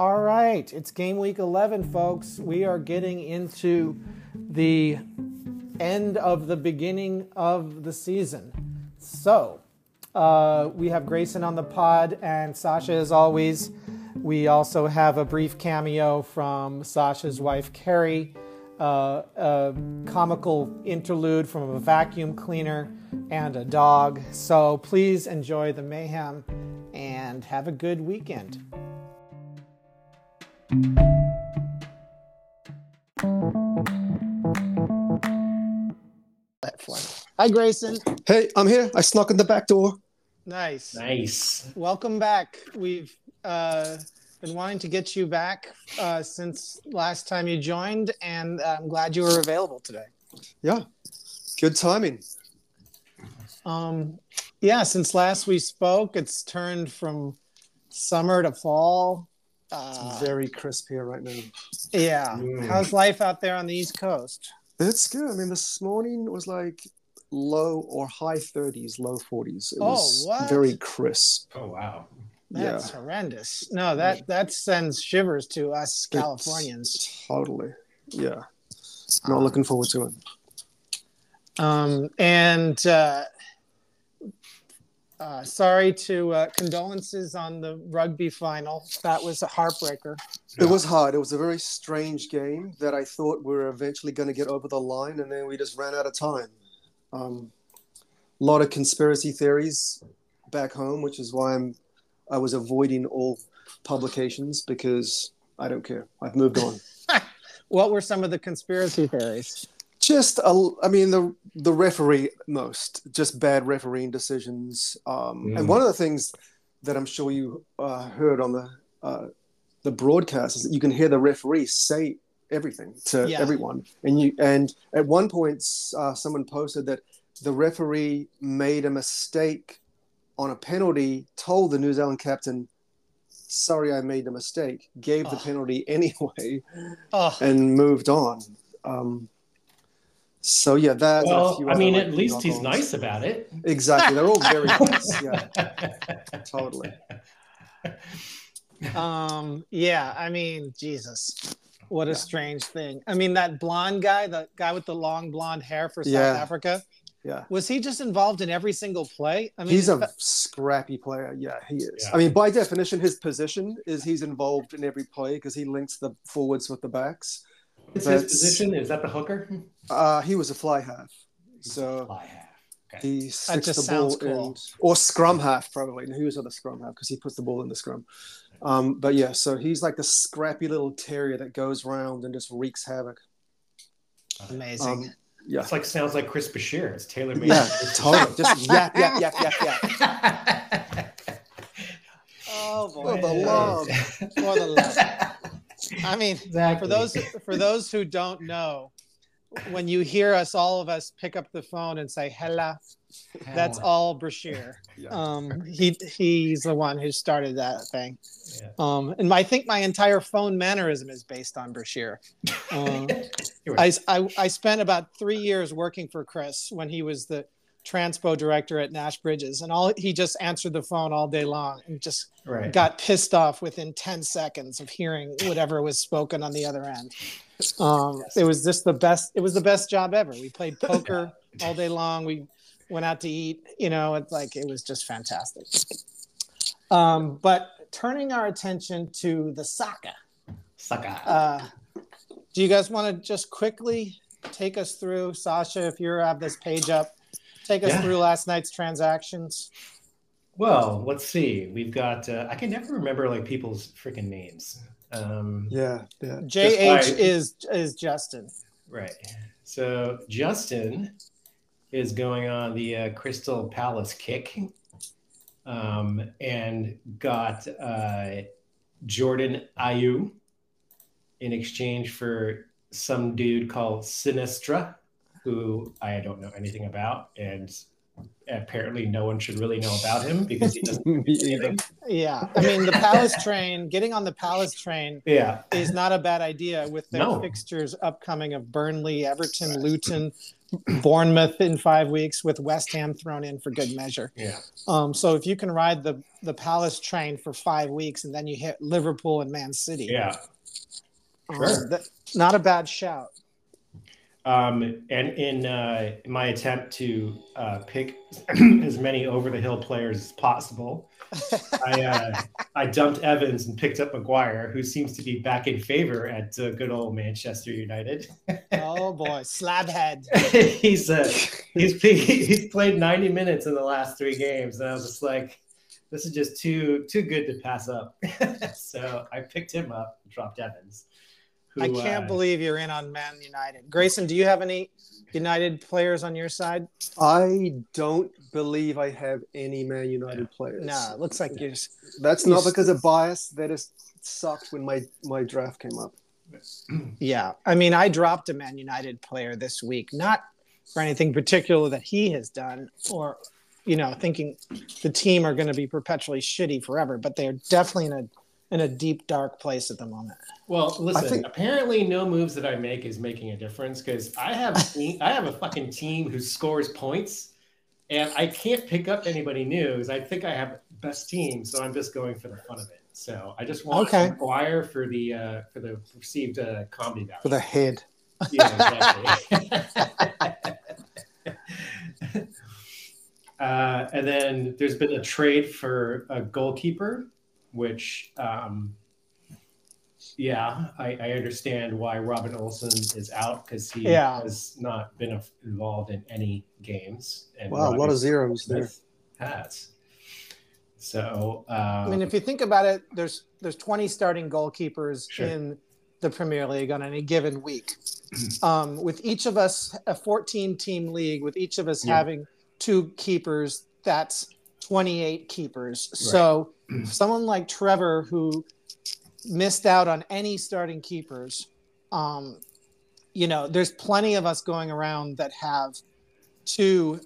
All right, it's game week 11, folks. We are getting into the end of the beginning of the season. So, uh, we have Grayson on the pod and Sasha as always. We also have a brief cameo from Sasha's wife, Carrie, uh, a comical interlude from a vacuum cleaner and a dog. So, please enjoy the mayhem and have a good weekend. That fun. Hi, Grayson. Hey, I'm here. I snuck in the back door. Nice. Nice. Welcome back. We've uh, been wanting to get you back uh, since last time you joined, and I'm glad you were available today. Yeah, good timing. Um, yeah, since last we spoke, it's turned from summer to fall. Uh, It's very crisp here right now. yeah. Mm. How's life out there on the East Coast? It's good. I mean, this morning was like low or high 30s, low 40s. It Oh, was what? very crisp. Oh wow. That's Yeah. horrendous. No, that that sends shivers to us It's- Californians. Totally. Yeah. Not looking forward to it. Um, and uh, uh, sorry to uh, condolences on the rugby final. That was a heartbreaker. It was hard. It was a very strange game that I thought we were eventually going to get over the line, and then we just ran out of time. Um, a lot of conspiracy theories back home, which is why I'm I was avoiding all publications because I don't care. I've moved on. What were some of the conspiracy theories? Just a, I mean the the referee most just bad refereeing decisions. Um, Mm. And one of the things that I'm sure you uh, heard on the uh, the broadcast is that you can hear the referee say everything to Yeah. everyone, and you and at one point uh, someone posted that the referee made a mistake on a penalty, told the New Zealand captain. Sorry, I made the mistake. Gave the Oh. penalty anyway, Oh, and moved on. Um, so yeah, that. and a Well, few I mean, like, at least he's knock-ons. nice about it. Exactly, they're all very nice. Yeah, totally. um, yeah. I mean, Jesus, what a strange thing. I mean, that blonde guy, the guy with the long blonde hair for South Yeah. Africa, Yeah, was he just involved in every single play? I mean, he's a scrappy player. Yeah, he is. Yeah. I mean, by definition, his position is he's involved in every play because he links the forwards with the backs. What's his position? Is that the hooker? Uh, he was a fly half, so Fly half. Okay. he sticks just the ball sounds cool. in, or scrum half probably. And he was on the scrum half because he puts the ball in the scrum. Um, but yeah, so he's like the scrappy little terrier that goes around and just wreaks havoc. amazing. Um, yeah, It's like sounds like Chris Bashir. It's tailor made. yeah, totally. Just yap, yap, yap, yap, yap. oh For boy, the love. for the love. I mean, exactly. for those for those who don't know, when you hear us, all of us pick up the phone and say "Hella," that's all Brashear. Yeah. Um, he he's the one who started that thing. Yeah. Um, and I think my entire phone mannerism is based on Brashear. Um, I, I I spent about three years working for Chris when he was the transpo director at Nash Bridges, and all he just answered the phone all day long and just right. got pissed off within 10 seconds of hearing whatever was spoken on the other end. Um, it was just the best. It was the best job ever. We played poker all day long. We went out to eat. You know, it's like it was just fantastic. Um, but turning our attention to the Saka, Sucker. uh, do you guys want to just quickly take us through, Sasha, if you have this page up, take us Yeah. through last night's transactions? well, let's see. We've got. Uh, I can never remember like people's freaking names. Um, Yeah, yeah. JH by- is is Justin. Right. So Justin is going on the uh, Crystal Palace kick um, and got uh, Jordan Ayew in exchange for some dude called Sinisterra, who I don't know anything about. And apparently no one should really know about him because he doesn't. Me either. Yeah, I mean the Palace train, getting on the Palace train Yeah. is not a bad idea with their No. fixtures upcoming of Burnley, Everton, Luton, Bournemouth in five weeks with West Ham thrown in for good measure. Yeah. Um, so if you can ride the the Palace train for five weeks and then you hit Liverpool and Man City, Yeah. um, that- not a bad shout. Um, and in uh, my attempt to uh, pick as many over the hill players as possible, I uh, I dumped Evans and picked up Maguire, who seems to be back in favor at uh, good old Manchester United. oh boy, slabhead. he's uh, he's he's played 90 minutes in the last three games, and I was just like, this is just too too good to pass up. so I picked him up, and dropped Evans. Who, I can't uh, believe you're in on Man United. Grayson, do you have any United players on your side? I don't believe I have any Man United players. No, it looks like you're. just- That's not because of bias. That just sucked when my, my draft came up. Yeah, I mean, I dropped a Man United player this week, not for anything particular that he has done, or you know, thinking the team are going to be perpetually shitty forever, but they're definitely in a in a deep dark place at the moment. Well, listen. think- apparently, no moves that I make is making a difference because I have I have a fucking team who scores points, and I can't pick up anybody new because I think I have best team, so I'm just going for the fun of it. So I just want Okay. Maguire for the uh, for the perceived uh, comedy value. For the head. Yeah, exactly. uh, and then there's been a trade for a goalkeeper, which, um, yeah, I, I understand why Robin Olsen is out because he Yeah. has not been a- involved in any games. And Wow, a lot of zeros there. Has. So, um, I mean, if you think about it, there's there's 20 starting goalkeepers Sure. in the Premier League on any given week. Um, with each of us, a 14 team league, with each of us Yeah. having two keepers, that's 28 keepers. So someone like Trevor, who missed out on any starting keepers, um, you know, there's plenty of us going around that have two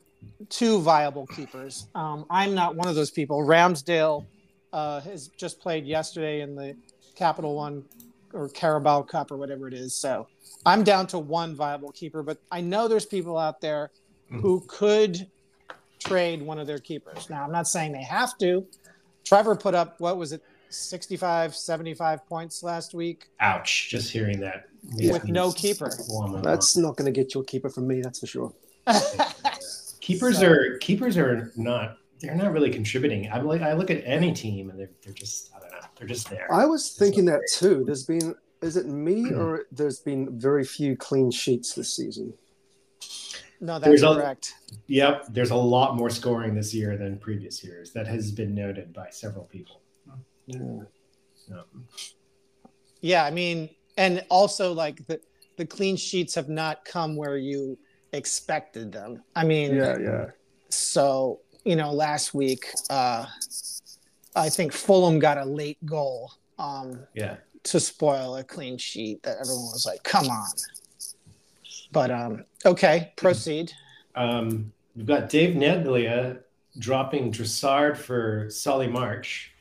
two viable keepers. Um, I'm not one of those people. Ramsdale uh, has just played yesterday in the Capital One or Carabao Cup or whatever it is. So I'm down to one viable keeper, but I know there's people out there who could trade one of their keepers. Now, I'm not saying they have to. Trevor put up, what was it, 65, 75 points last week ouch, just hearing that. with no keeper. That's not going to get you a keeper from me, that's for sure. Keepers So- are keepers are not they're not really contributing. I'm like I look at any team and they're they're just I don't know they're just there. I was thinking that too. There's been, is it me or there's been very few clean sheets this season? No, that's There's a- correct. Yep, there's a lot more scoring this year than previous years. That has been noted by several people. Yeah. Um, Yeah, I mean, and also like the the clean sheets have not come where you expected them. I mean, Yeah, yeah. so you know, last week, uh, I think Fulham got a late goal um, yeah, to spoil a clean sheet that everyone was like, "Come on!" But um, okay, proceed. um, we've got Dave Neglia dropping Dressard for Solly March.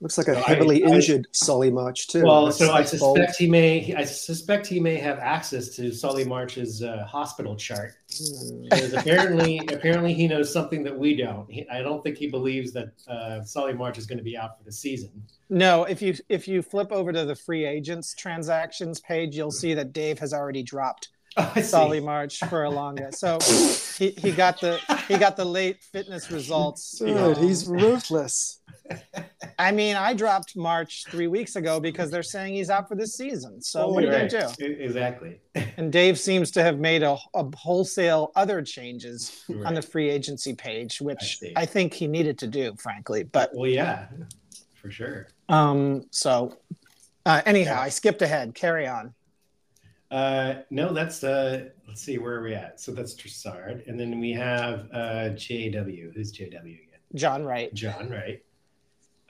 Looks like a So heavily I- injured Solly March too. Well, That's- so I that's bold. suspect he may. I suspect he may have access to Solly March's uh, hospital chart. Hmm. Because apparently, apparently he knows something that we don't. He, I don't think he believes that uh, Solly March is going to be out for the season. No, if you if you flip over to the free agents transactions page, you'll see that Dave has already dropped Oh, I. Solly March for a Alonga. So he, he got the he got the late fitness results. Dude, um, he's ruthless. I mean, I dropped March three weeks ago because they're saying he's out for this season. So what are you Right. gonna do? E- Exactly. And Dave seems to have made a, a wholesale other changes on the free agency page, which see. I, think he needed to do, frankly. But Well, yeah, for sure. um, so uh, anyhow, Yeah. I skipped ahead. Carry on. Uh, no, that's uh, let's see where are we at. So that's Tressard, and then we have uh, JW. Who's JW again? John Wright. John, Wright,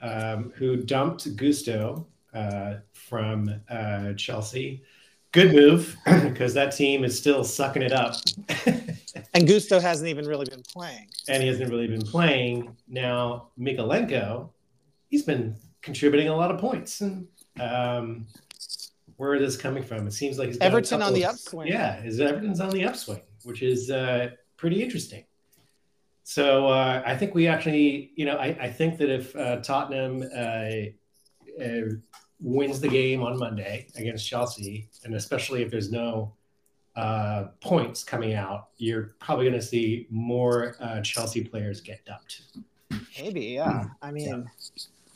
Um, who dumped Gusto uh, from uh, Chelsea. Good move because that team is still sucking it up, And Gusto hasn't even really been playing. and he hasn't really been playing. Now Mykolenko, he's been contributing a lot of points. Um, where is this coming from? It seems like he's got a Everton on the upswing. Yeah, is Everton's on the upswing. which is uh, pretty interesting. So uh, I think we actually, you know, I, I think that if uh, Tottenham uh, uh, wins the game on Monday against Chelsea, and especially if there's no uh, points coming out, you're probably going to see more uh, Chelsea players get dumped. Maybe, yeah. I mean,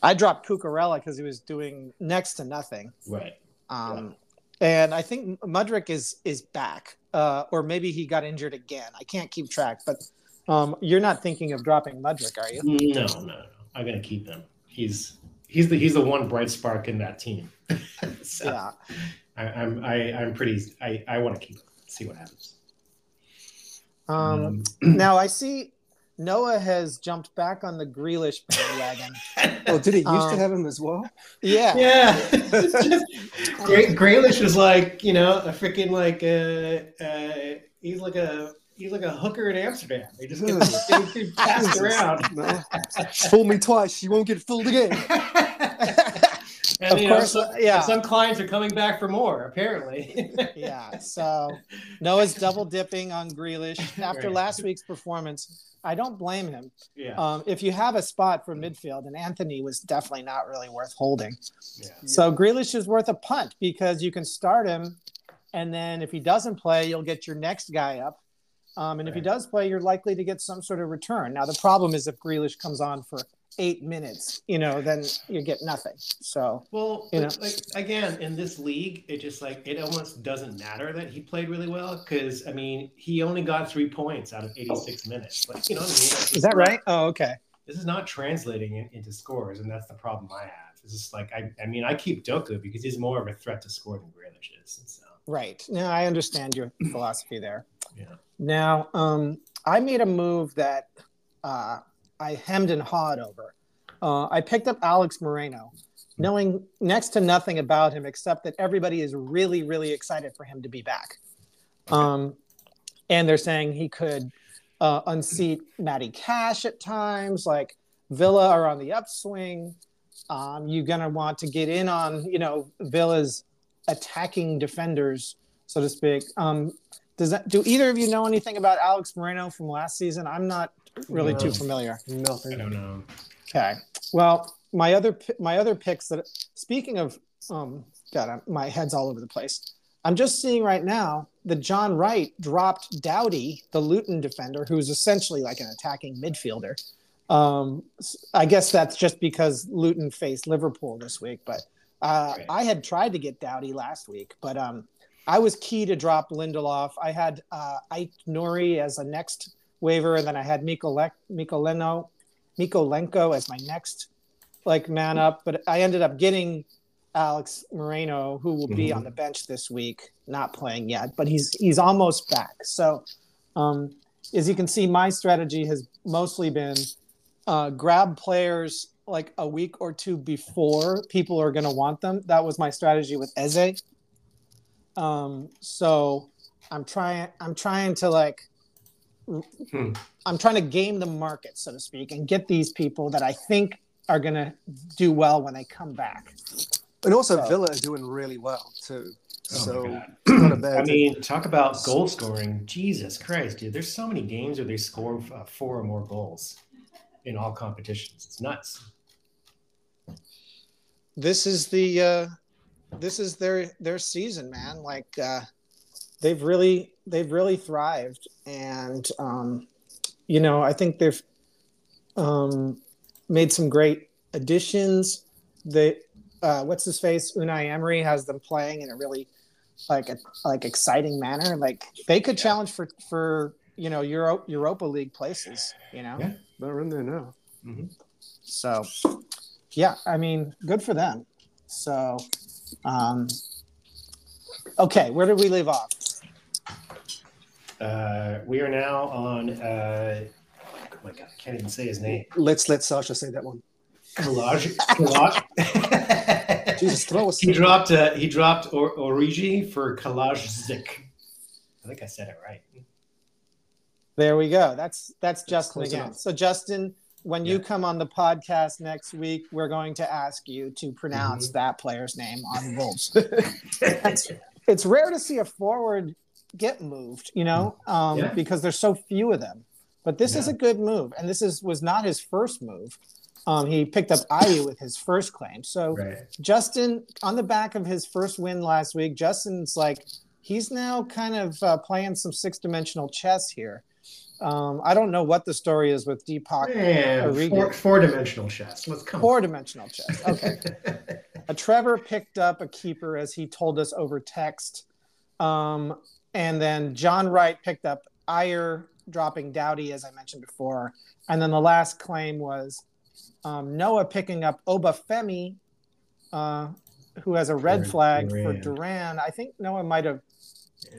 I dropped Cucurella because he was doing next to nothing. Right. Um, And I think Mudryk is is back, uh, or maybe he got injured again. I can't keep track, but um, you're not thinking of dropping Mudryk, are you? No, no, no. I'm going to keep him. He's he's the he's the one bright spark in that team. so Yeah. I, I'm I, I'm pretty. I I want to keep him. See what happens. Um, now I see Noah has jumped back on the Grealish bandwagon. Oh, did he used Um, to have him as well? yeah. Yeah. Gray, Graylish is like, you know, a freaking like uh, uh he's like a he's like a hooker in Amsterdam. He just gets, gets, gets passed around. No. Fool me twice, you won't get fooled again. And Of you course, know, uh, some, yeah. some clients are coming back for more, apparently. Yeah. So Noah's double dipping on Grealish after Right. last week's performance. I don't blame him. yeah. Um, if you have a spot for midfield, and Antony was definitely not really worth holding. yeah. So Grealish is worth a punt because you can start him, and then if he doesn't play, you'll get your next guy up. Um, and if he does play, you're likely to get some sort of return. Now the problem is if Grealish comes on for eight minutes, you know, then you get nothing. So Well, You know. like again, in this league, it just like it almost doesn't matter that he played really well because I mean he only got three points out of 86 minutes. Like you know what I mean? Like, is that right? Oh, okay. This is not translating in, into scores, and that's the problem I have. It's just like I, I mean, I keep Doku because he's more of a threat to score than Grealish is. And so Right. Now I understand your philosophy there. Yeah. Now, um, I made a move that uh, I hemmed and hawed over. Uh, I picked up Alex Moreno, knowing next to nothing about him except that everybody is really, really excited for him to be back. Um, and they're saying he could uh, unseat Matty Cash at times. Like Villa are on the upswing. Um, you're gonna want to get in on you know Villa's attacking defenders, so to speak. Um, does that do either of you know anything about Alex Moreno from last season? I'm not really too No. familiar. I Nothing. don't know. Okay. Well, my other my other picks that speaking of um God, I'm, my head's all over the place. I'm just seeing right now that John Wright dropped Doughty, the Luton defender, who's essentially like an attacking midfielder. Um, I guess that's just because Luton faced Liverpool this week, but uh, Right. I had tried to get Doughty last week, but um, I was key to drop Lindelof. I had uh, Ike Nori as a next waiver, and then I had Mikole- Mikoleno, Mykolenko as my next like man up, but I ended up getting Alex Moreno, who will be Mhm. on the bench this week, not playing yet, but he's he's almost back. So, um, as you can see, my strategy has mostly been uh, grab players like a week or two before people are going to want them. That was my strategy with Eze. Um, so I'm trying. I'm trying to like. Hmm. I'm trying to game the market, so to speak, and get these people that I think are going to do well when they come back. And also, So- Villa are doing really well too. Oh so God. it's not a bad. I mean, talk about goal scoring. Jesus Christ, dude! There's so many games where they score uh, four or more goals in all competitions. It's nuts. this is the uh this is their their season man like uh they've really they've really thrived and um you know i think they've um made some great additions they uh what's his face unai emery has them playing in a really like a like exciting manner like they could challenge for for you know Euro, europa league places you know Yeah. They're in there now. so, yeah, I mean, good for them. So, um, okay, where did we leave off? Uh, we are now on. Uh, oh my God, I can't even say his name. Let's let Sasha say that one. Collage. Collage. Jesus, throw us. he dropped. Uh, he dropped or- Origi for Kalajdzic. I think I said it right. There we go. That's that's Justin close again. enough. So, Justin, when you come on the podcast next week, we're going to ask you to pronounce that player's name on Wolves. it's, it's rare to see a forward get moved, you know, um, Yeah. because there's so few of them. But this is a good move, and this is was not his first move. Um, he picked up Ayew with his first claim. So Right. Justin, on the back of his first win last week, Justin's like he's now kind of uh, playing some six dimensional chess here. Um, I don't know what the story is with Divock. Origi. four, four dimensional chess. Let's come. Four dimensional chess. Okay. Uh, Trevor picked up a keeper as he told us over text. Um, and then John Wright picked up Iyer, dropping Doughty, as I mentioned before. And then the last claim was um, Noah picking up Obafemi, uh, who has a red For flag for Duran. I think Noah might have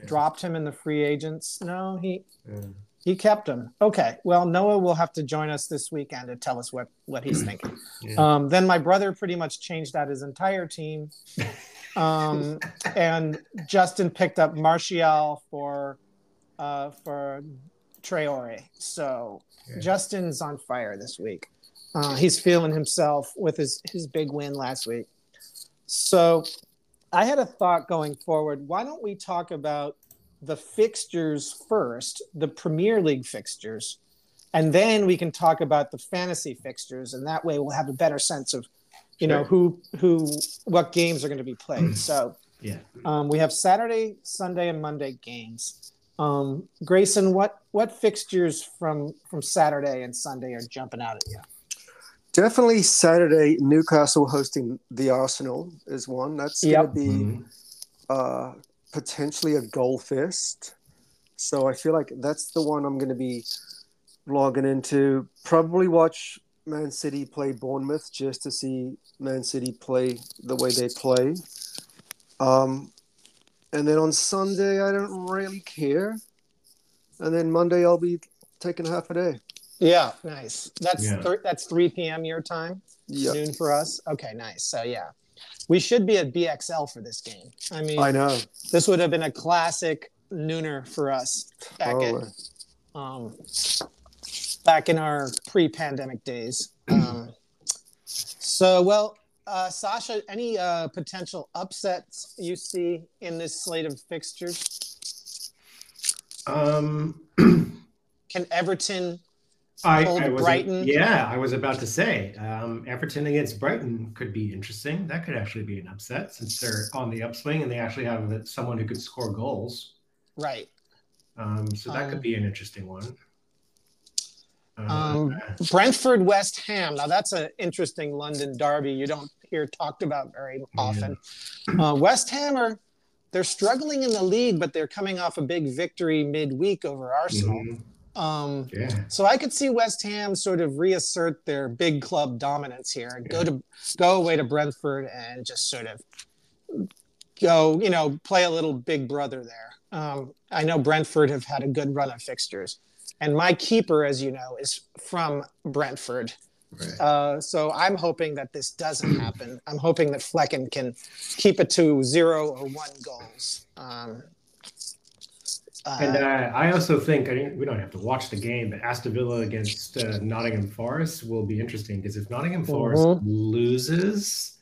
dropped him in the free agents. No, he Yeah. He kept him. Okay. Well, Noah will have to join us this weekend to tell us what what he's thinking. Yeah. Um, then my brother pretty much changed out his entire team, um, and Justin picked up Martial for uh, for Traore. So Yeah. Justin's on fire this week. Uh, he's feeling himself with his his big win last week. So I had a thought going forward. Why don't we talk about the fixtures first, the Premier League fixtures, and then we can talk about the fantasy fixtures, and that way we'll have a better sense of, you know, who who what games are going to be played. So Yeah. um, we have Saturday, Sunday, and Monday games. Um, Grayson, what what fixtures from from Saturday and Sunday are jumping out at you? Definitely Saturday, Newcastle hosting the Arsenal is one. That's Yep. going to be Mhm. uh, potentially a goal fest. So I feel like that's the one I'm going to be logging into. Probably watch Man City play Bournemouth just to see Man City play the way they play. Um, and then on Sunday, I don't really care. And then Monday, I'll be taking half a day. Yeah, nice. That's Yeah. thir- that's three p.m. your time, Yeah, noon for us. Okay, nice. So yeah, we should be at BXL for this game. I mean, I know. this would have been a classic nooner for us back Oh, at um, back in our pre-pandemic days. Um, so, well, uh, Sasha, any uh, potential upsets you see in this slate of fixtures? Um, Can Everton? I, I was Brighton. yeah, I was about to say um, Everton against Brighton could be interesting. That could actually be an upset since they're on the upswing and they actually have someone who could score goals. Right. Um, so that Um, could be an interesting one. Uh, Um, Brentford West Ham. Now that's an interesting London derby. You don't hear talked about very often. Uh, West Ham are they're struggling in the league, but they're coming off a big victory midweek over Arsenal. mhm, Um, yeah, so I could see West Ham sort of reassert their big club dominance here and go to go away to Brentford and just sort of go, you know, play a little big brother there. Um, I know Brentford have had a good run of fixtures, and my keeper, as you know, is from Brentford. right. Uh, so I'm hoping that this doesn't happen. I'm hoping that Flekken can keep it to zero or one goals. Um, uh, And uh, I also think I didn't, we don't have to watch the game, but Aston Villa against uh, Nottingham Forest will be interesting because if Nottingham Forest Mhm. loses,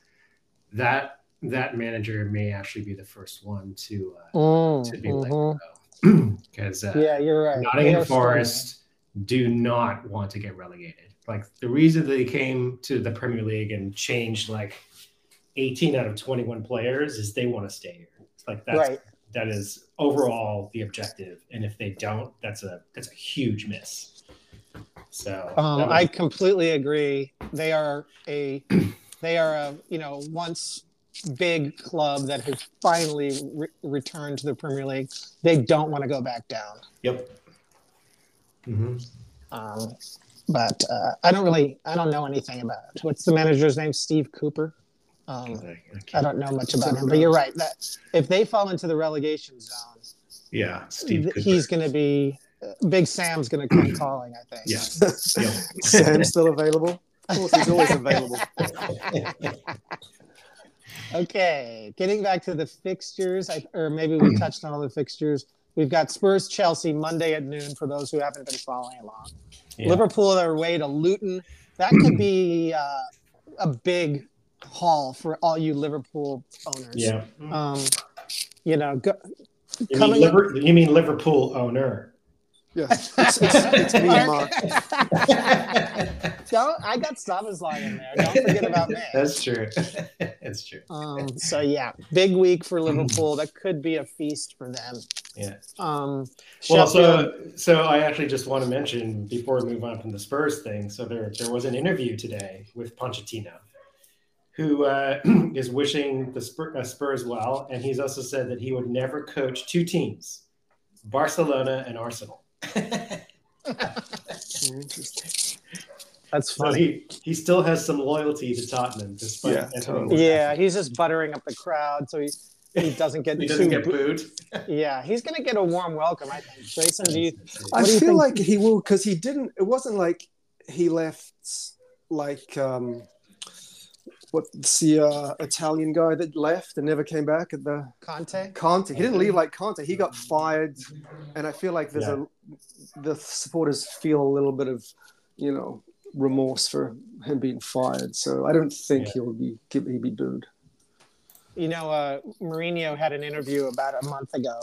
that that manager may actually be the first one to uh, mm, to be let mhm. go because uh, Yeah, you're right. Nottingham. Forest do not want to get relegated. Like the reason they came to the Premier League and changed like 18 out of 21 players is they want to stay here. It's like that's Right. That is overall the objective. And if they don't, that's a that's a huge miss. So Um, I completely agree. They are a they are a you know once big club that has finally re- returned to the Premier League. They don't want to go back down. yep. hmm Um, but uh, I don't really I don't know anything about it. What's the manager's name? Steve Cooper. Um, I don't know much about him, but you're right that if they fall into the relegation zone, Yeah, Steve. th- he's going to be uh, Big Sam's going to come calling. I think. Yes. Yep. Sam's still available. Of course, he's always available. Okay, getting back to the fixtures, I, or maybe we touched on all the fixtures. We've got Spurs Chelsea Monday at noon for those who haven't been following along. Yeah. Liverpool on their way to Luton. That could be uh, a big haul for all you Liverpool owners. Yeah. Um, you know, go, You mean, Coming- Liver- you mean Liverpool owner? Yes, it's, it's, it's me and Mark. Don't I got Szoboszlai in there. Don't forget about me. That's true. That's true. Um, so yeah, big week for Liverpool. That could be a feast for them. Yeah. Um, Well, Sheffield- so so I actually just want to mention before we move on from the Spurs thing. So there there was an interview today with Pochettino, who uh, is wishing the Spurs, uh, Spurs well, and he's also said that he would never coach two teams, Barcelona and Arsenal. Interesting. that's So funny. he he still has some loyalty to Tottenham, despite Yeah, totally. Yeah, he's just buttering up the crowd so he he doesn't get he doesn't get booed. Yeah, he's gonna get a warm welcome. I think. Jason, do you? I do feel think- like he will because he didn't. It wasn't like he left like um, what's the uh, Italian guy that left and never came back at the Conte? Conte. He didn't leave like Conte. He got fired, and I feel like there's a the supporters feel a little bit of you know remorse for him being fired. So I don't think Yeah. he'll be he'll be booed. You know, uh, Mourinho had an interview about a month ago,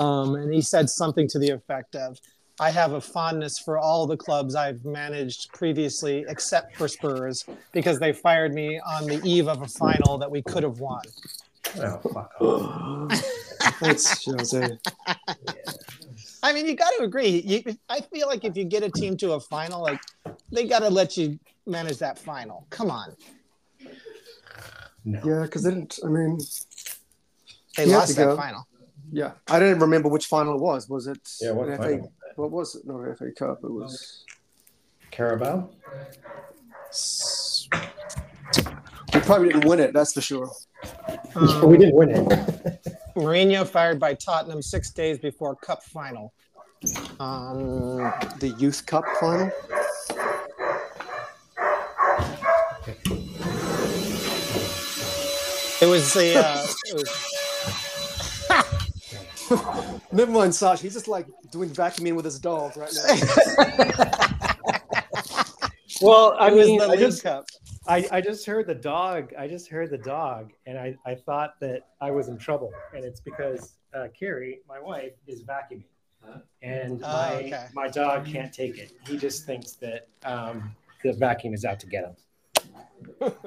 um, and he said something to the effect of, "I have a fondness for all the clubs I've managed previously, except for Spurs, because they fired me on the eve of a final that we could have won." Oh, fuck off. That's Jose. I mean, you got to agree. You, I feel like if you get a team to a final, like they got to let you manage that final. Come on, No. Yeah, because they didn't. I mean, they lost that go. final. yeah, I don't remember which final it was. Was it? Yeah, what final? What was it? Not an FA Cup. It was. Carabao? We probably didn't win it. That's for sure. Um, we didn't win it. Mourinho fired by Tottenham six days before Cup final. Um, The Youth Cup final. it was the uh, it was, Never mind, Sash. He's just like doing vacuuming with his dog right now. Well, I was mean, I just, Cup. I, I just heard the dog. I just heard the dog, and I, I thought that I was in trouble, and it's because uh, Carrie, my wife, is vacuuming, and Oh, my okay. my dog can't take it. He just thinks that um, the vacuum is out to get him.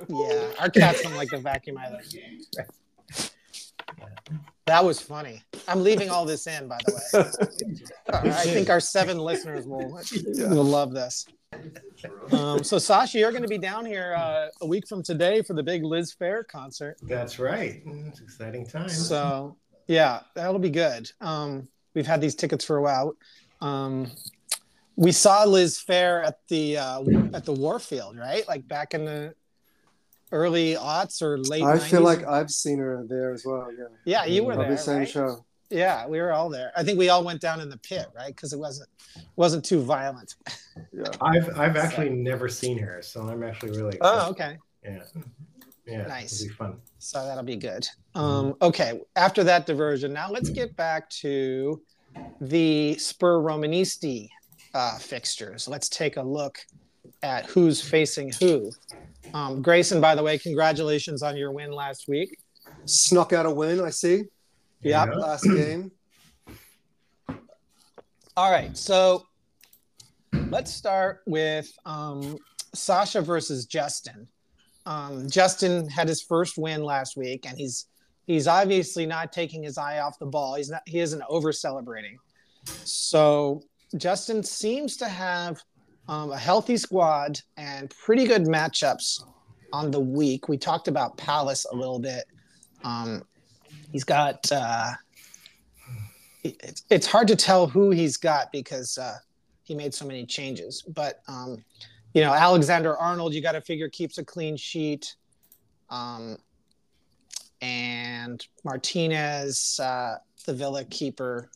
Yeah, our cats don't like the vacuum either. That was funny. I'm leaving all this in, by the way. I think our seven listeners will will love this. Um, so, Sasha, you're going to be down here uh, a week from today for the big Liz Phair concert. That's right. It's exciting time. So, yeah, that'll be good. Um, we've had these tickets for a while. Um, we saw Liz Phair at the uh, at the Warfield, right? Like back in the early aughts or late. I feel like I've seen her there as well. Yeah, yeah, you were probably there. same right? show. Yeah, we were all there. I think we all went down in the pit, right? Because it wasn't wasn't too violent. Yeah, I've I've actually never seen her, so I'm actually really Oh, okay. yeah yeah Nice. It'll be fun. So that'll be good. Um, okay, after that diversion, now let's get back to the Spur Romanisti uh, fixtures. Let's take a look at who's facing who. Um, Grayson, by the way, congratulations on your win last week. snuck out a win. I see. Yep. Yeah. Last game. All right, so let's start with um, Sasha versus Justin. Um, Justin had his first win last week, and he's he's obviously not taking his eye off the ball. He's not he isn't over celebrating. So Justin seems to have um, a healthy squad and pretty good matchups on the week. We talked about Palace a little bit. Um, he's got. Uh, it's, it's hard to tell who he's got because uh, he made so many changes. But um, you know, Alexander Arnold, you got to figure keeps a clean sheet, um, and Martinez, uh, the Villa keeper,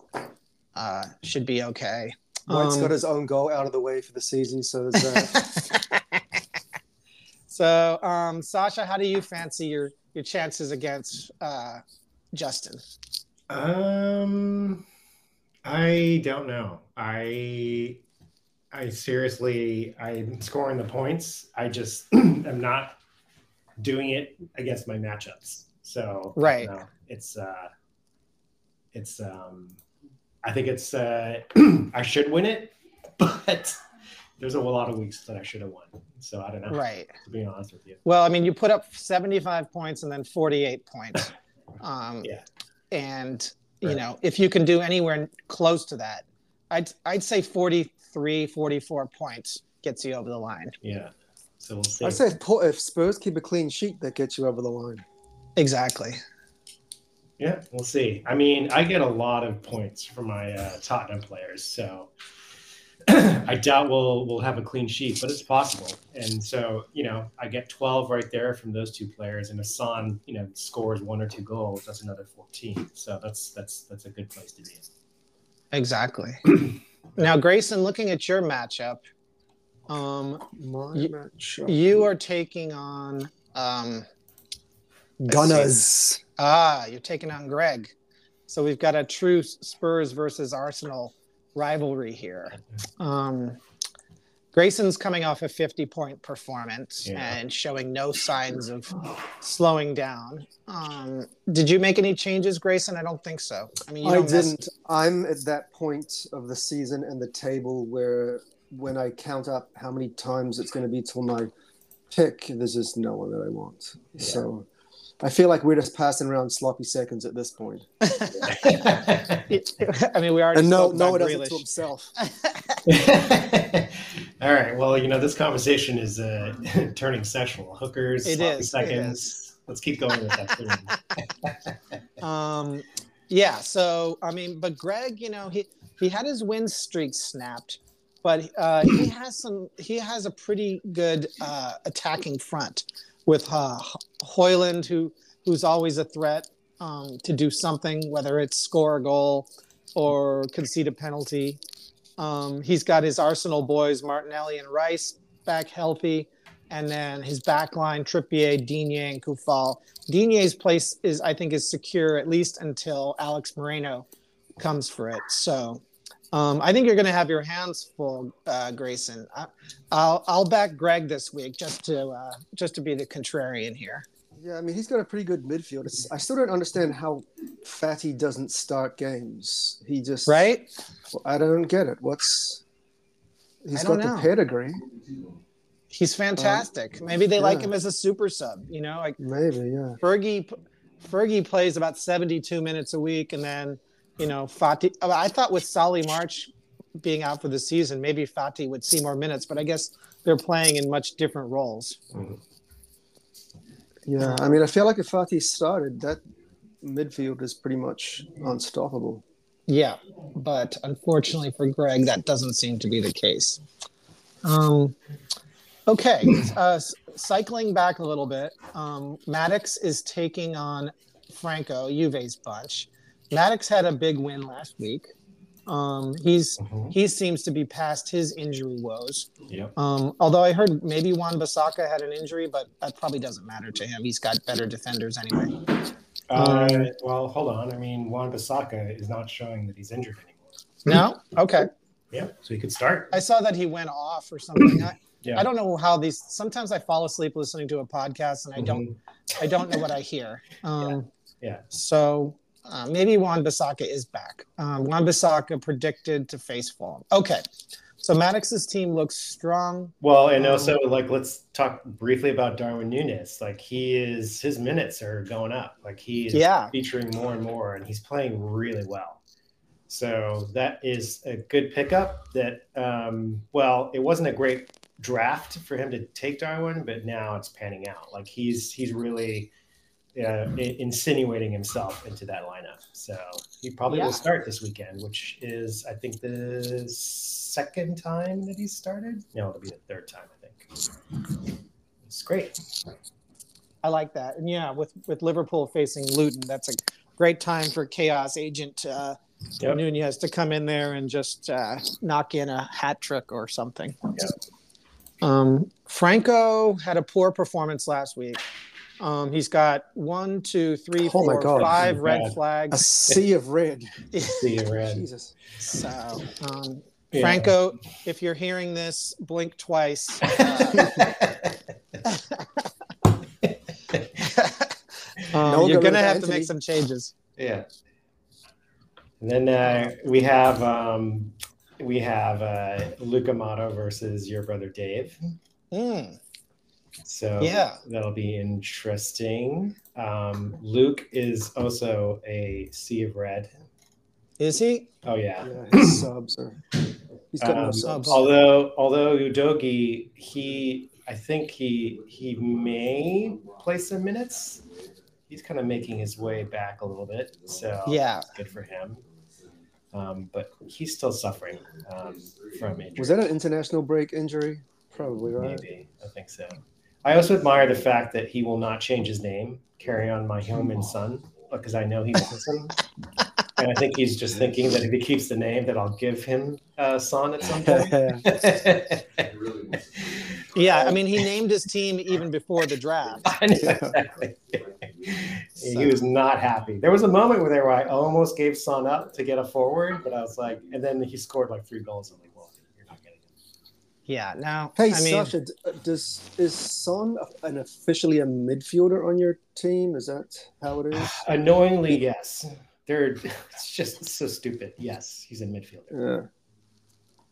uh, should be okay. White's Um, got his own goal out of the way for the season, so there's that. so, um, Sasha, how do you fancy your your chances against uh, Justin? Um, I don't know. I I seriously, I'm scoring the points. I just am not doing it against my matchups. So Right. no, it's uh, it's um, I think it's uh, I should win it, but there's a lot of weeks that I should have won. So I don't know. Right. To be honest with you. Well, I mean, you put up 75 points and then 48 points. Um, Yeah. And you Right. know, if you can do anywhere close to that, I'd I'd say 43, 44 points gets you over the line. Yeah. So we'll see. I'd say if, if Spurs keep a clean sheet, that gets you over the line. Exactly. Yeah, we'll see. I mean, I get a lot of points from my uh, Tottenham players, so I doubt we'll we'll have a clean sheet, but it's possible. And so, you know, I get 12 right there from those two players, and Hassan, you know, scores one or two goals. That's another 14. So that's that's that's a good place to be. Exactly. now, Grayson, looking at your matchup, um, My You- matchup. you are taking on um, Gunners. Ah, you're taking on Greg. So we've got a true Spurs versus Arsenal rivalry here. Um, Grayson's coming off a 50 point performance Yeah. and showing no signs of slowing down. Um, did you make any changes, Grayson? I don't think so. I mean, you I mess- didn't. I'm at that point of the season and the table where when I count up how many times it's going to be till my pick, there's just no one that I want. So I feel like we're just passing around sloppy seconds at this point. I mean, we already And no, no one about does it to himself. All right. Well, you know, this conversation is uh, turning sexual. Hookers, It sloppy is, it seconds. Let's keep going with that. Um, yeah. So I mean, but Greg, you know, he he had his win streak snapped, but uh, he has some. He has a pretty good uh, attacking front with uh, Hoyland, who who's always a threat um, to do something, whether it's score a goal or concede a penalty. Um, he's got his Arsenal boys, Martinelli and Rice, back healthy. And then his back line, Trippier, Digne, and Kufal. Digne's place is, I think, is secure at least until Alex Moreno comes for it. So um, I think you're going to have your hands full, uh, Grayson. I, I'll I'll back Greg this week just to uh, just to be the contrarian here. Yeah, I mean, he's got a pretty good midfield. It's, I still don't understand how Fati doesn't start games. He just Right? I don't get it. What's he's got don't the know. pedigree, He's fantastic. Maybe they like him as a super sub. You know, like maybe. Yeah, Fergie Fergie plays about 72 minutes a week, and then you know Fati. I thought with Solly March being out for the season, maybe Fati would see more minutes, but I guess they're playing in much different roles. yeah. I mean, I feel like if Fati started, that midfield is pretty much unstoppable. Yeah, but unfortunately for Greg, that doesn't seem to be the case. Um, okay, uh, cycling back a little bit, um, Maddox is taking on Franco, Juve's bunch. Maddox had a big win last week. Um, he's Mhm. he seems to be past his injury woes. Yep. Um, although I heard maybe Wan-Bissaka had an injury, but that probably doesn't matter to him. He's got better defenders anyway. Uh, Um, well, hold on. I mean, Wan-Bissaka is not showing that he's injured anymore. No, okay. Yeah, so he could start. I saw that he went off or something. I, Yeah. I don't know how these. Sometimes I fall asleep listening to a podcast, and I don't. Mhm. I don't know what I hear. Um, Yeah. So uh, maybe Wan-Bissaka is back. Um, Wan-Bissaka predicted to face Fulham. Okay. So Maddox's team looks strong. Well, and also like let's talk briefly about Darwin Nunez. Like he is his minutes are going up. Like he is Yeah. featuring more and more, and he's playing really well. So that is a good pickup. That um, well, it wasn't a great draft for him to take Darwin, but now it's panning out. Like he's he's really uh, insinuating himself into that lineup. So he probably Yeah. will start this weekend, which is I think the second time that he's started. No, it'll be the third time I think. It's great. I like that. And yeah, with with Liverpool facing Luton, that's a great time for Chaos Agent uh, Yep. Nunez to come in there and just uh, knock in a hat trick or something. Yep. Um, Franco had a poor performance last week. Um, he's got one, two, three, Oh my four, God. five Bad. red A flags. sea of red. See you, Red. Jesus. So, um, Yeah. Franco, if you're hearing this, blink twice. Uh, um, No, you're gonna have to make some changes. yeah. And then uh, we have um, we have uh, Luca Mato versus your brother Dave. Mm, So Yeah. that'll be interesting. Um, Luke is also a Sea of Red. is he? Oh yeah. Yeah, his subs are. He's got no Um, subs. although although Udogie, he I think he he may play some minutes. He's kind of making his way back a little bit, so Yeah. good for him. Um, but he's still suffering um, from injury. Was that an international break injury? Probably right. Maybe I think so. I also admire the fact that he will not change his name, carry on my Heung-min Son, because I know he's wants him. and I think he's just thinking that if he keeps the name, that I'll give him uh, son at some point. Yeah. I mean, he named his team even before the draft. I know, exactly. he was not happy. There was a moment where, there where I almost gave Son up to get a forward, but I was like, and then he scored like three goals. I'm like, well, you're not getting him. Yeah. Now, Hey, I mean, Sasha, d- uh, does is Son an officially a midfielder on your team? Is that how it is? Annoyingly, yes. They're it's just so stupid. Yes, he's a midfielder. Yeah.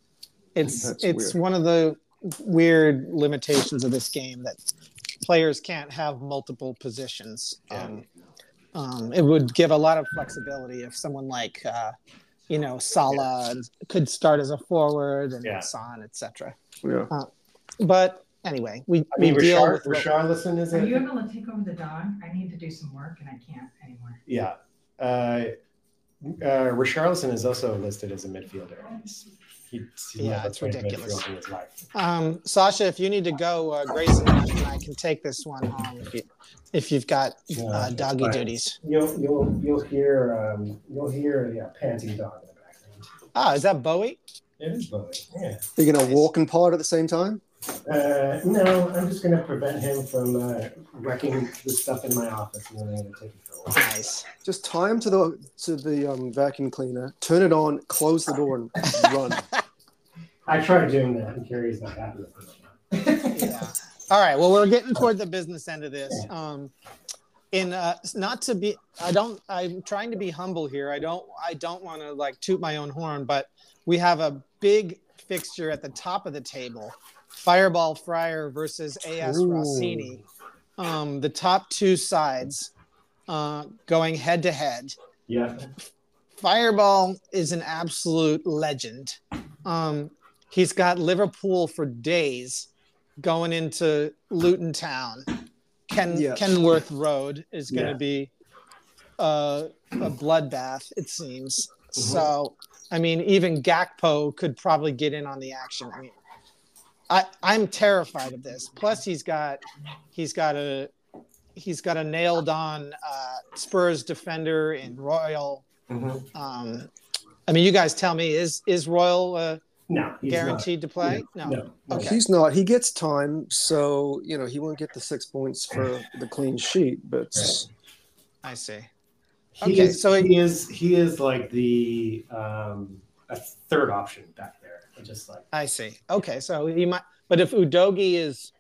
it's That's it's weird. one of the weird limitations of this game that players can't have multiple positions. Um, um, it would give a lot of flexibility if someone like uh, you know Salah could start as a forward and Yeah. Son, etc. Yeah. But anyway, we, I mean, we deal Richard, with Richarlison is Are you able to take over the dog? I need to do some work and I can't anymore. yeah. Uh, uh, Richarlison is also listed as a midfielder. He's, he, Yeah, it's ridiculous. his life. Um, Sasha, if you need to go, uh, Grayson and I can take this one home if you if you've got uh, Yeah, that's doggy fine. duties. You'll you'll you'll hear um, you'll hear yeah panting dog in the background. Ah, is that Bowie? It is Bowie. Yeah. Are you gonna Nice. walk and pod at the same time? Uh, no, I'm just going to prevent him from uh, wrecking the stuff in my office, and then I'm going to take it for a walk. Nice. Just tie him to the to the um, vacuum cleaner, turn it on, close the door, and run. I tried doing that, and Carrie's not happy with it. yeah. All right. Well, we're getting toward the business end of this. Um, in uh, not to be, I don't. I'm trying to be humble here. I don't. I don't want to like toot my own horn, but we have a big fixture at the top of the table: Fireball Fryer versus AS Ooh. Rossini. Um, the top two sides uh, going head to head. Yeah, Fireball is an absolute legend. Um, he's got Liverpool for days going into Luton Town. Ken, Yeah. Kenilworth Road is going to Yeah. be uh, a bloodbath, it seems. Mm-hmm. So, I mean, even Gakpo could probably get in on the action. I mean, I, I'm terrified of this. Plus, he's got he's got a he's got a nailed on uh, Spurs defender in Royal. Mhm. Um, I mean, you guys tell me is is Royal uh, no, he's guaranteed to play? Not. No. No, no. Okay. He's not. He gets time, so you know he won't get the six points for the clean sheet. But I see. He Okay, is, so so it- he is he is like the um, a third option back there. Just like I see. Okay, so he might, but if Udogie is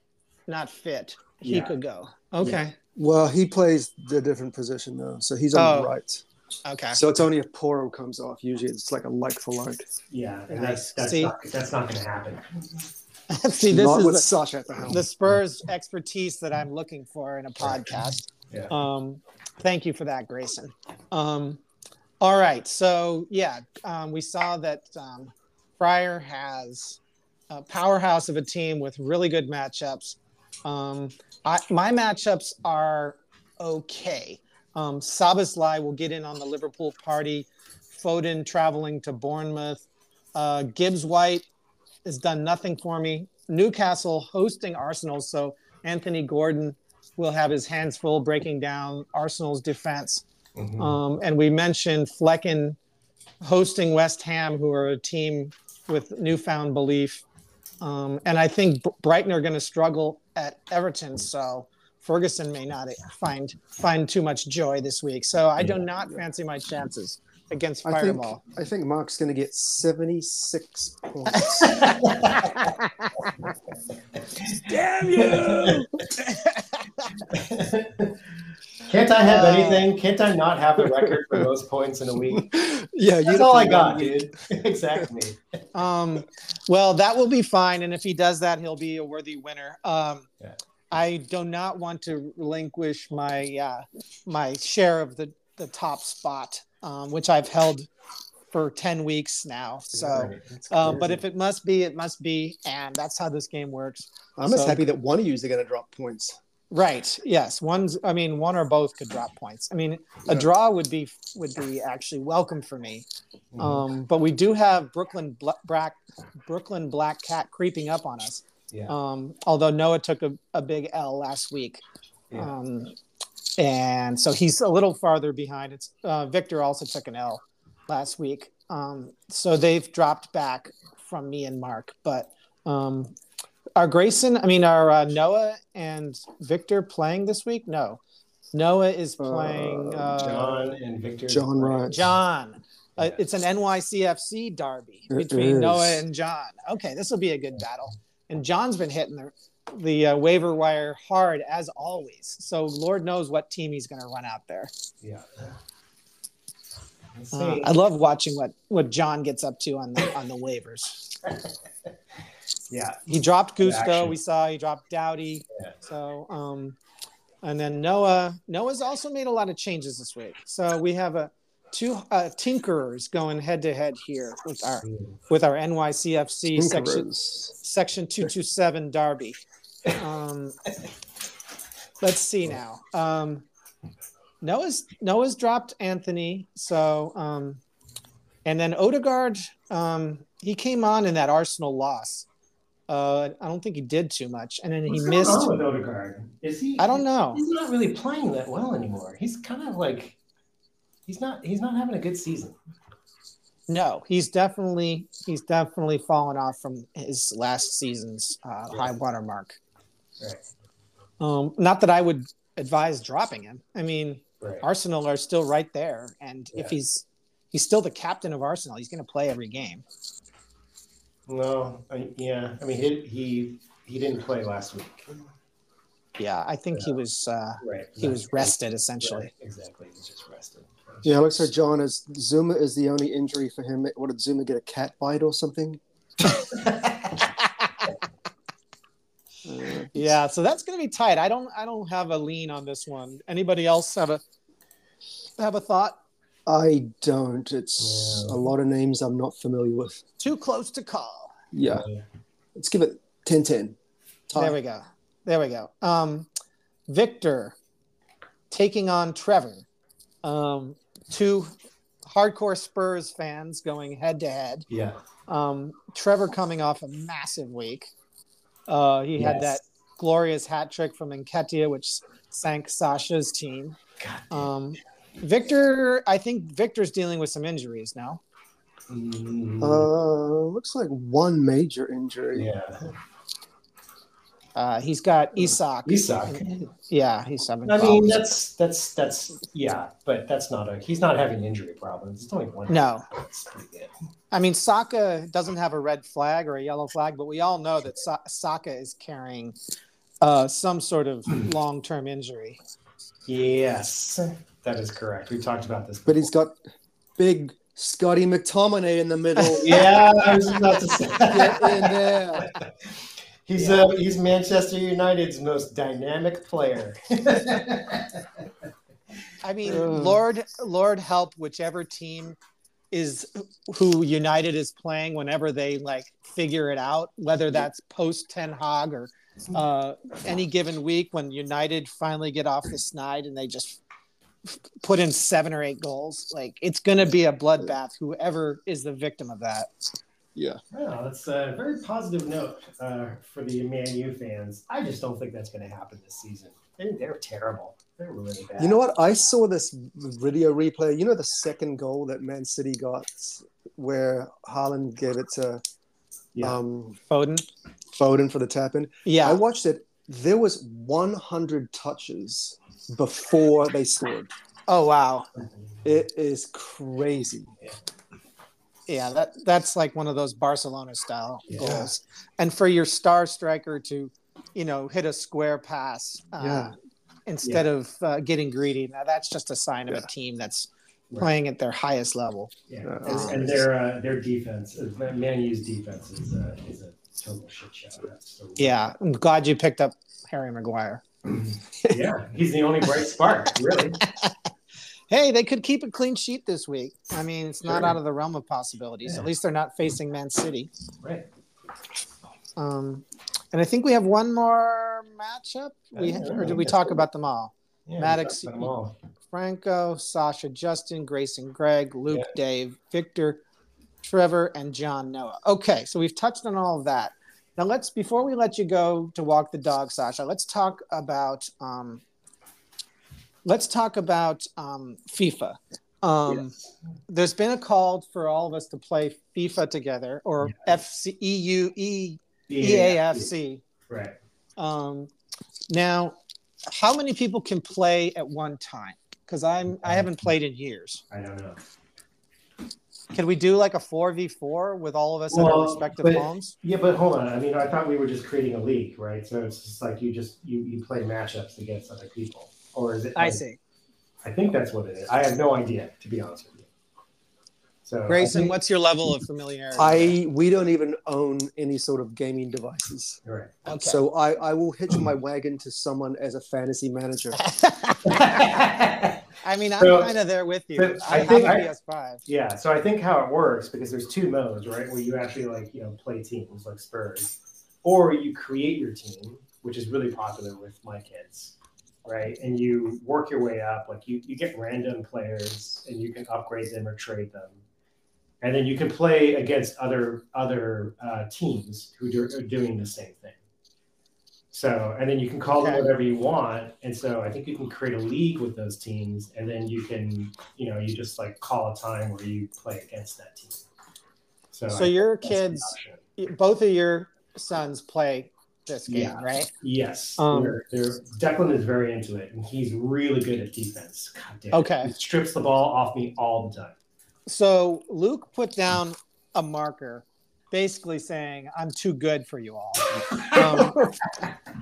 not fit, he Yeah. could go. Okay. well, he plays the different position though, so he's on Oh. the right. Okay. So it's only if Porro comes off. Usually, it's like a like for like. yeah, and that's that's See? not that's not going to happen. see, this not is with the, Sasha at the helm. the Spurs expertise that I'm looking for in a podcast. Yeah. Um, thank you for that, Grayson. Um, all right, so yeah, um, we saw that um, Fryer has a powerhouse of a team with really good matchups. Um, I, my matchups are okay. Um, Szoboszlai will get in on the Liverpool party. Foden traveling to Bournemouth. Uh, Gibbs White has done nothing for me. Newcastle hosting Arsenal, so Anthony Gordon will have his hands full breaking down Arsenal's defense. Mhm. Um, and we mentioned Flekken hosting West Ham, who are a team with newfound belief. Um, and I think Brighton are going to struggle at Everton, so Ferguson may not find find too much joy this week. So I do not fancy my chances against I think Fireball. I think Mark's going to get seventy six points. Damn you! Can't I have Uh, anything? Can't I not have the record for most points in a week. yeah, That's all I got, dude. exactly. Um, well, that will be fine, and if he does that, he'll be a worthy winner. Um, Yeah. I do not want to relinquish my uh, my share of the the top spot, um, which I've held for ten weeks now. So, Right. Um, but if it must be, it must be, and that's how this game works. I'm just happy that one of you is going to drop points. Right. Yes. One's. I mean, one or both could drop points. I mean, a draw would be would be actually welcome for me. Mhm. Um, but we do have Brooklyn Bla- Black Brooklyn Black Cat creeping up on us. Yeah. Um, although Noah took a, a big L last week. Yeah. Um, and so he's a little farther behind. It's uh, Victor also took an L last week. Um, so they've dropped back from me and Mark. But um, are Grayson, I mean, are uh, Noah and Victor playing this week? No. Noah is playing Uh, uh, John and Victor. John Wright. John. Uh, it's an NYCFC derby It between is. Noah and John. Okay, this will be a good battle. And John's been hitting the the uh, waiver wire hard as always. So Lord knows what team he's going to run out there. Yeah. Uh. I love watching what what John gets up to on the on the waivers. yeah. He dropped Gusto. We saw he dropped Doughty. Yeah. So um, and then Noah Noah's also made a lot of changes this week. So we have a two uh, tinkerers going head to head here with our with our NYCFC section section 227 derby um let's see now um noah's noah's dropped Antony so um and then odegaard um he came on in that arsenal loss uh i don't think he did too much and then he What's going missed with Odegaard? Is he? i don't know He's not really playing that well anymore. He's kind of like, he's not. He's not having a good season. no he's definitely he's definitely fallen off from his last season's uh, high water mark Right. um not that i would advise dropping him i mean Right. Arsenal are still right there, and Yeah. if he's he's still the captain of Arsenal, he's going to play every game. No. I, yeah. I mean, he he he didn't play last week. Yeah, I think he was uh, Right. he was rested essentially. Right, Exactly. He's just rested. Yeah, it looks like John is Zouma is the only injury for him. What did Zouma get a cat bite or something? Uh, Yeah, so that's going to be tight. I don't I don't have a lean on this one. Anybody else have a have a thought? I don't. It's Yeah. a lot of names I'm not familiar with. Too close to call. Yeah, let's give it 10-10. Tie. There we go. There we go. Um, Victor taking on Trevor. Um, two hardcore Spurs fans going head to head. Yeah. Um, Trevor coming off a massive week. Uh, he had that glorious hat trick from Nketiah, which sank Sasha's team. God. Um, Victor, I think Victor's dealing with some injuries now. Mm, Uh, looks like one major injury. yeah. Uh, he's got Isak. Isak. Yeah, he's having. I mean, that's that's that's yeah, but that's not a. He's not having injury problems. It's only one. No. That's pretty good. I mean, Saka doesn't have a red flag or a yellow flag, but we all know that Sa- Saka is carrying uh, some sort of long-term injury. Yes, that is correct. We've talked about this. But he's got big Scotty McTominay in the middle. yeah, I was about to say. Get in there. He's uh, he's Manchester United's most dynamic player. I mean, Ugh. Lord, Lord help whichever team is who United is playing whenever they like figure it out, whether that's post Ten Hag or uh, any given week when United finally get off the snide and they just put in seven or eight goals. Like it's going to be a bloodbath. Whoever is the victim of that. Yeah. Wow, that's a very positive note uh, for the Man U fans. I just don't think that's going to happen this season. They, they're terrible. They're really bad. You know what? I saw this video replay. You know the second goal that Man City got, where Haaland gave it to Yeah. um, Foden. Foden for the tap in. Yeah. I watched it. There was 100 touches before they scored. Oh wow. It is crazy. Yeah, that that's like one of those Barcelona style Yeah. goals. And for your star striker to, you know, hit a square pass uh, Yeah. instead of uh, getting greedy, now that's just a sign of Yeah. a team that's playing at their highest level. Yeah, Uh, and, and their uh, their defense, uh, Man U's defense is a, is a total shit show. That's Yeah, I'm glad you picked up Harry Maguire. Yeah, he's the only bright spark, really. Hey, they could keep a clean sheet this week. I mean, it's not Sure. out of the realm of possibilities. Yeah. At least they're not facing Man City. Right. Um, and I think we have one more matchup. We don't or did we talk about them all? Yeah, Maddox- we talked about them all. Franco, Sasha, Justin, Grayson, Greg, Luke, Yeah. Dave, Victor, Trevor, and John Noah. Okay, so we've touched on all of that. Now let's before we let you go to walk the dog, Sasha. Let's talk about um, let's talk about um, FIFA. Um, Yes. There's been a call for all of us to play FIFA together, or FC EU E EAFC. Right. Um, now, how many people can play at one time? Because I'm I haven't played in years. I don't know. Can we do like a four v four with all of us at Well, our respective but- homes? Yeah, but hold on. I mean, I thought we were just creating a league, right? So it's just like you just you you play matchups against other people, or is it? I see. I think that's what it is. I have no idea, to be honest with you. So I Grayson, think- what's your level of familiarity? I we don't even own any sort of gaming devices. Right. okay. So I, I will hitch my wagon to someone as a fantasy manager. I mean, I'm So- kind of there with you. I, I have think a I- PS5. Yeah, so I think how it works because there's two modes, right? Where you actually like you know play teams like Spurs, or you create your team, which is really popular with my kids, right? And you work your way up, like you you get random players and you can upgrade them or trade them, and then you can play against other other uh, teams who do, are doing the same thing. So, and then you can call Okay. them whatever you want. And so I think you can create a league with those teams and then you can, you know, you just like call a time where you play against that team. So, So I- your kids, both of your sons play this game, Yeah. right? Yes. Um, they're, they're, Declan is very into it and he's really good at defense. God damn it. Okay. He strips the ball off me all the time. So Luke put down a marker, basically saying, "I'm too good for you all," um,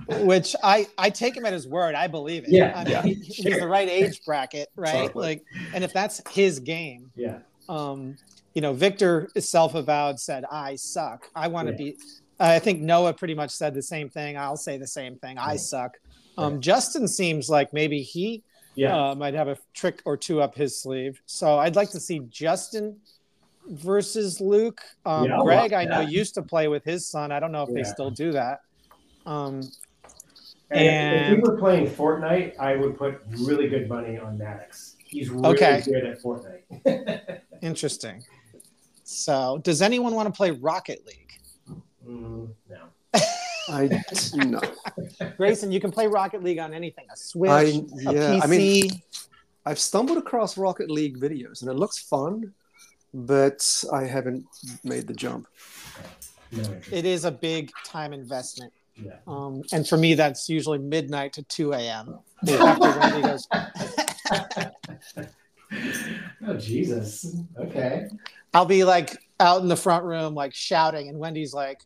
which I I take him at his word. I believe it. Yeah, I mean, yeah, he- he's sure. the right age bracket, right? Totally. Like, and if that's his game, Yeah. um, you know, Victor is self-avowed said, "I suck. I want to Yeah. be." I think Noah pretty much said the same thing. I'll say the same thing. I suck. Um, Right. Justin seems like maybe he Yeah. uh, might have a trick or two up his sleeve. So I'd like to see Justin versus Luke. Um, Yeah, Greg, I know used to play with his son. I don't know if they still do that. Um, and, if- if and- we were playing Fortnite, I would put really good money on Maddox. He's really Okay. good at Fortnite. interesting. So, does anyone want to play Rocket League? Mm, no. I no. Grayson, you can play Rocket League on anything a Switch, I a yeah. PC. I mean, I've stumbled across Rocket League videos and it looks fun, but I haven't made the jump. No it is a big time investment. yeah. Um, and for me, that's usually midnight to 2 a.m. after Wendy goes, oh Jesus. Okay. I'll be like out in the front room, like shouting, and Wendy's like,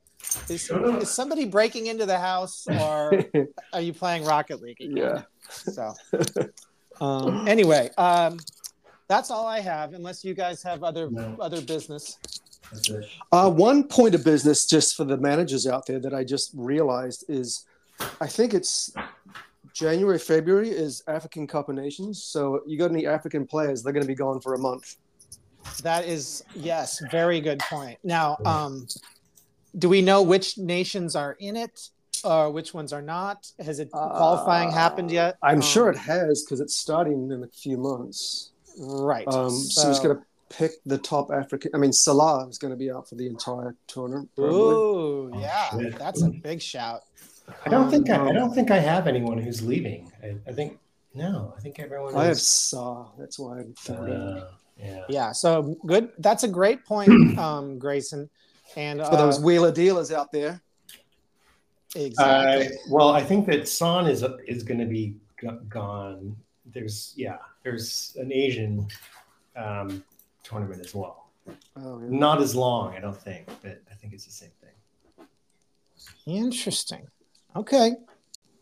"Is, is somebody breaking into the house, or are you playing Rocket League?" yeah. So, um, anyway, um, that's all I have. Unless you guys have other No. other business. Uh, one point of business, just for the managers out there, that I just realized is, I think it's January, February is African Cup of Nations. So you got any African players? They're going to be gone for a month. That is yes, very good point. Now, um, do we know which nations are in it, or which ones are not? Has it qualifying happened yet? I'm Um, sure it has because it's starting in a few months. Right. Um, so, he's going to pick the top African. I mean, Salah is going to be out for the entire tournament. probably. Ooh, yeah, Oh, that's a big shout. I don't think I, I Um, don't think I have anyone who's leaving. I, I think no. I think everyone. I have is, Salah. That's why I'm uh, yeah. Yeah, so good. That's a great point, um, Grayson. And for those uh, wheeler dealers out there. exactly. Uh, well, I think that Son is is going to be gone. There's yeah. There's an Asian um, tournament as well. Oh, yeah. Not as long, I don't think, but I think it's the same thing. Interesting. Okay.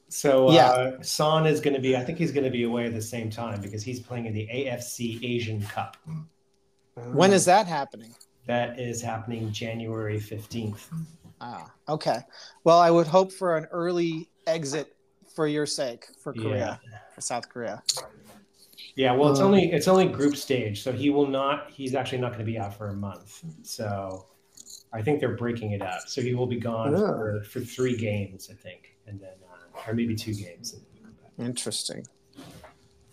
So Yeah. uh, Son is going to be. I think he's going to be away at the same time because he's playing in the AFC Asian Cup. When is that happening? That is happening January fifteenth. Ah, okay. Well, I would hope for an early exit for your sake for Korea, for South Korea. Yeah, well, it's Um, only it's only group stage, so he will not. He's actually not going to be out for a month. So I think they're breaking it up. So he will be gone Yeah. for, for three games, I think, and then uh, or maybe two games. Interesting.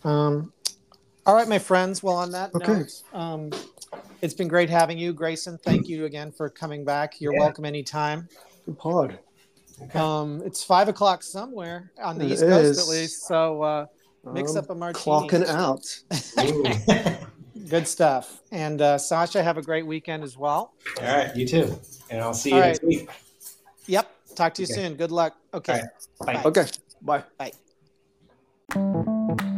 Um, all right, my friends. Well, on that Okay. note, um, it's been great having you, Grayson. Thank you again for coming back. You're Yeah. welcome anytime. Good pod. Um, it's five o'clock somewhere on the It East Coast, is. at least. So uh, mix Um, up a martini. Clocking out. Good stuff. And uh, Sasha, have a great weekend as well. All right, you too, and I'll see you All next week. Yep. Talk to you Okay. soon. Good luck. Okay. All right. Bye. Bye. Okay. Bye. Bye.